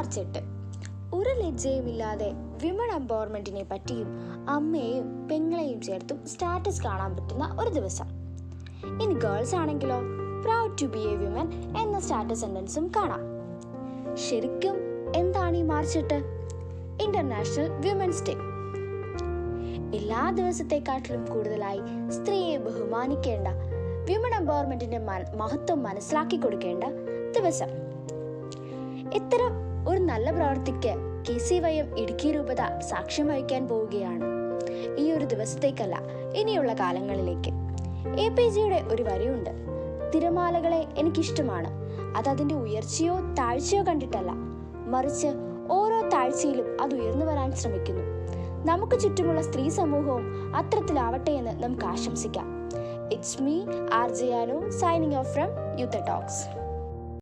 March എട്ട് ഒരു ലജ്ജയുമില്ലാതെ women എംപവർമെന്റിനെ പറ്റിയും അമ്മയെയും പെങ്ങളെയും ചേർത്തും സ്റ്റാറ്റസ് കാണാൻ പറ്റുന്ന ഒരു ദിവസം. ഇനി ഗേൾസ് ആണെങ്കിലോ? Proud to be a women എന്ന സ്റ്റാറ്റസ് സെന്റൻസും കാണാം. ശരിക്കും എന്താണ് ഈ മാർച്ച് എട്ട് ഇന്റർനാഷണൽ വിമൻസ് ഡേ. എല്ലാ ദിവസത്തെക്കാട്ടിലും കൂടുതലായി സ്ത്രീയെ ബഹുമാനിക്കേണ്ട വിമൺ എംപവർമെന്റിന്റെ മഹത്വം മനസ്സിലാക്കി കൊടുക്കേണ്ട ദിവസം. ഇത്തരം നല്ല പ്രവൃത്തിക്ക് K C Y M Idukki രൂപത സാക്ഷ്യം വഹിക്കാൻ പോവുകയാണ്. ഈ ഒരു ദിവസത്തേക്കല്ല ഇനിയുള്ള കാലങ്ങളിലേക്ക്. എ പി ജിയുടെ ഒരു വരിയുണ്ട്. തിരമാലകളെ എനിക്കിഷ്ടമാണ്. അതതിന്റെ ഉയർച്ചയോ താഴ്ചയോ കണ്ടിട്ടല്ല. മറിച്ച് ഓരോ താഴ്ചയിലും അത് ഉയർന്നു വരാൻ ശ്രമിക്കുന്നു. നമുക്ക് ചുറ്റുമുള്ള സ്ത്രീ സമൂഹവും അത്തരത്തിലാവട്ടെ എന്ന് നമുക്ക് ആശംസിക്കാം. It's me R J Anu signing off from youth talks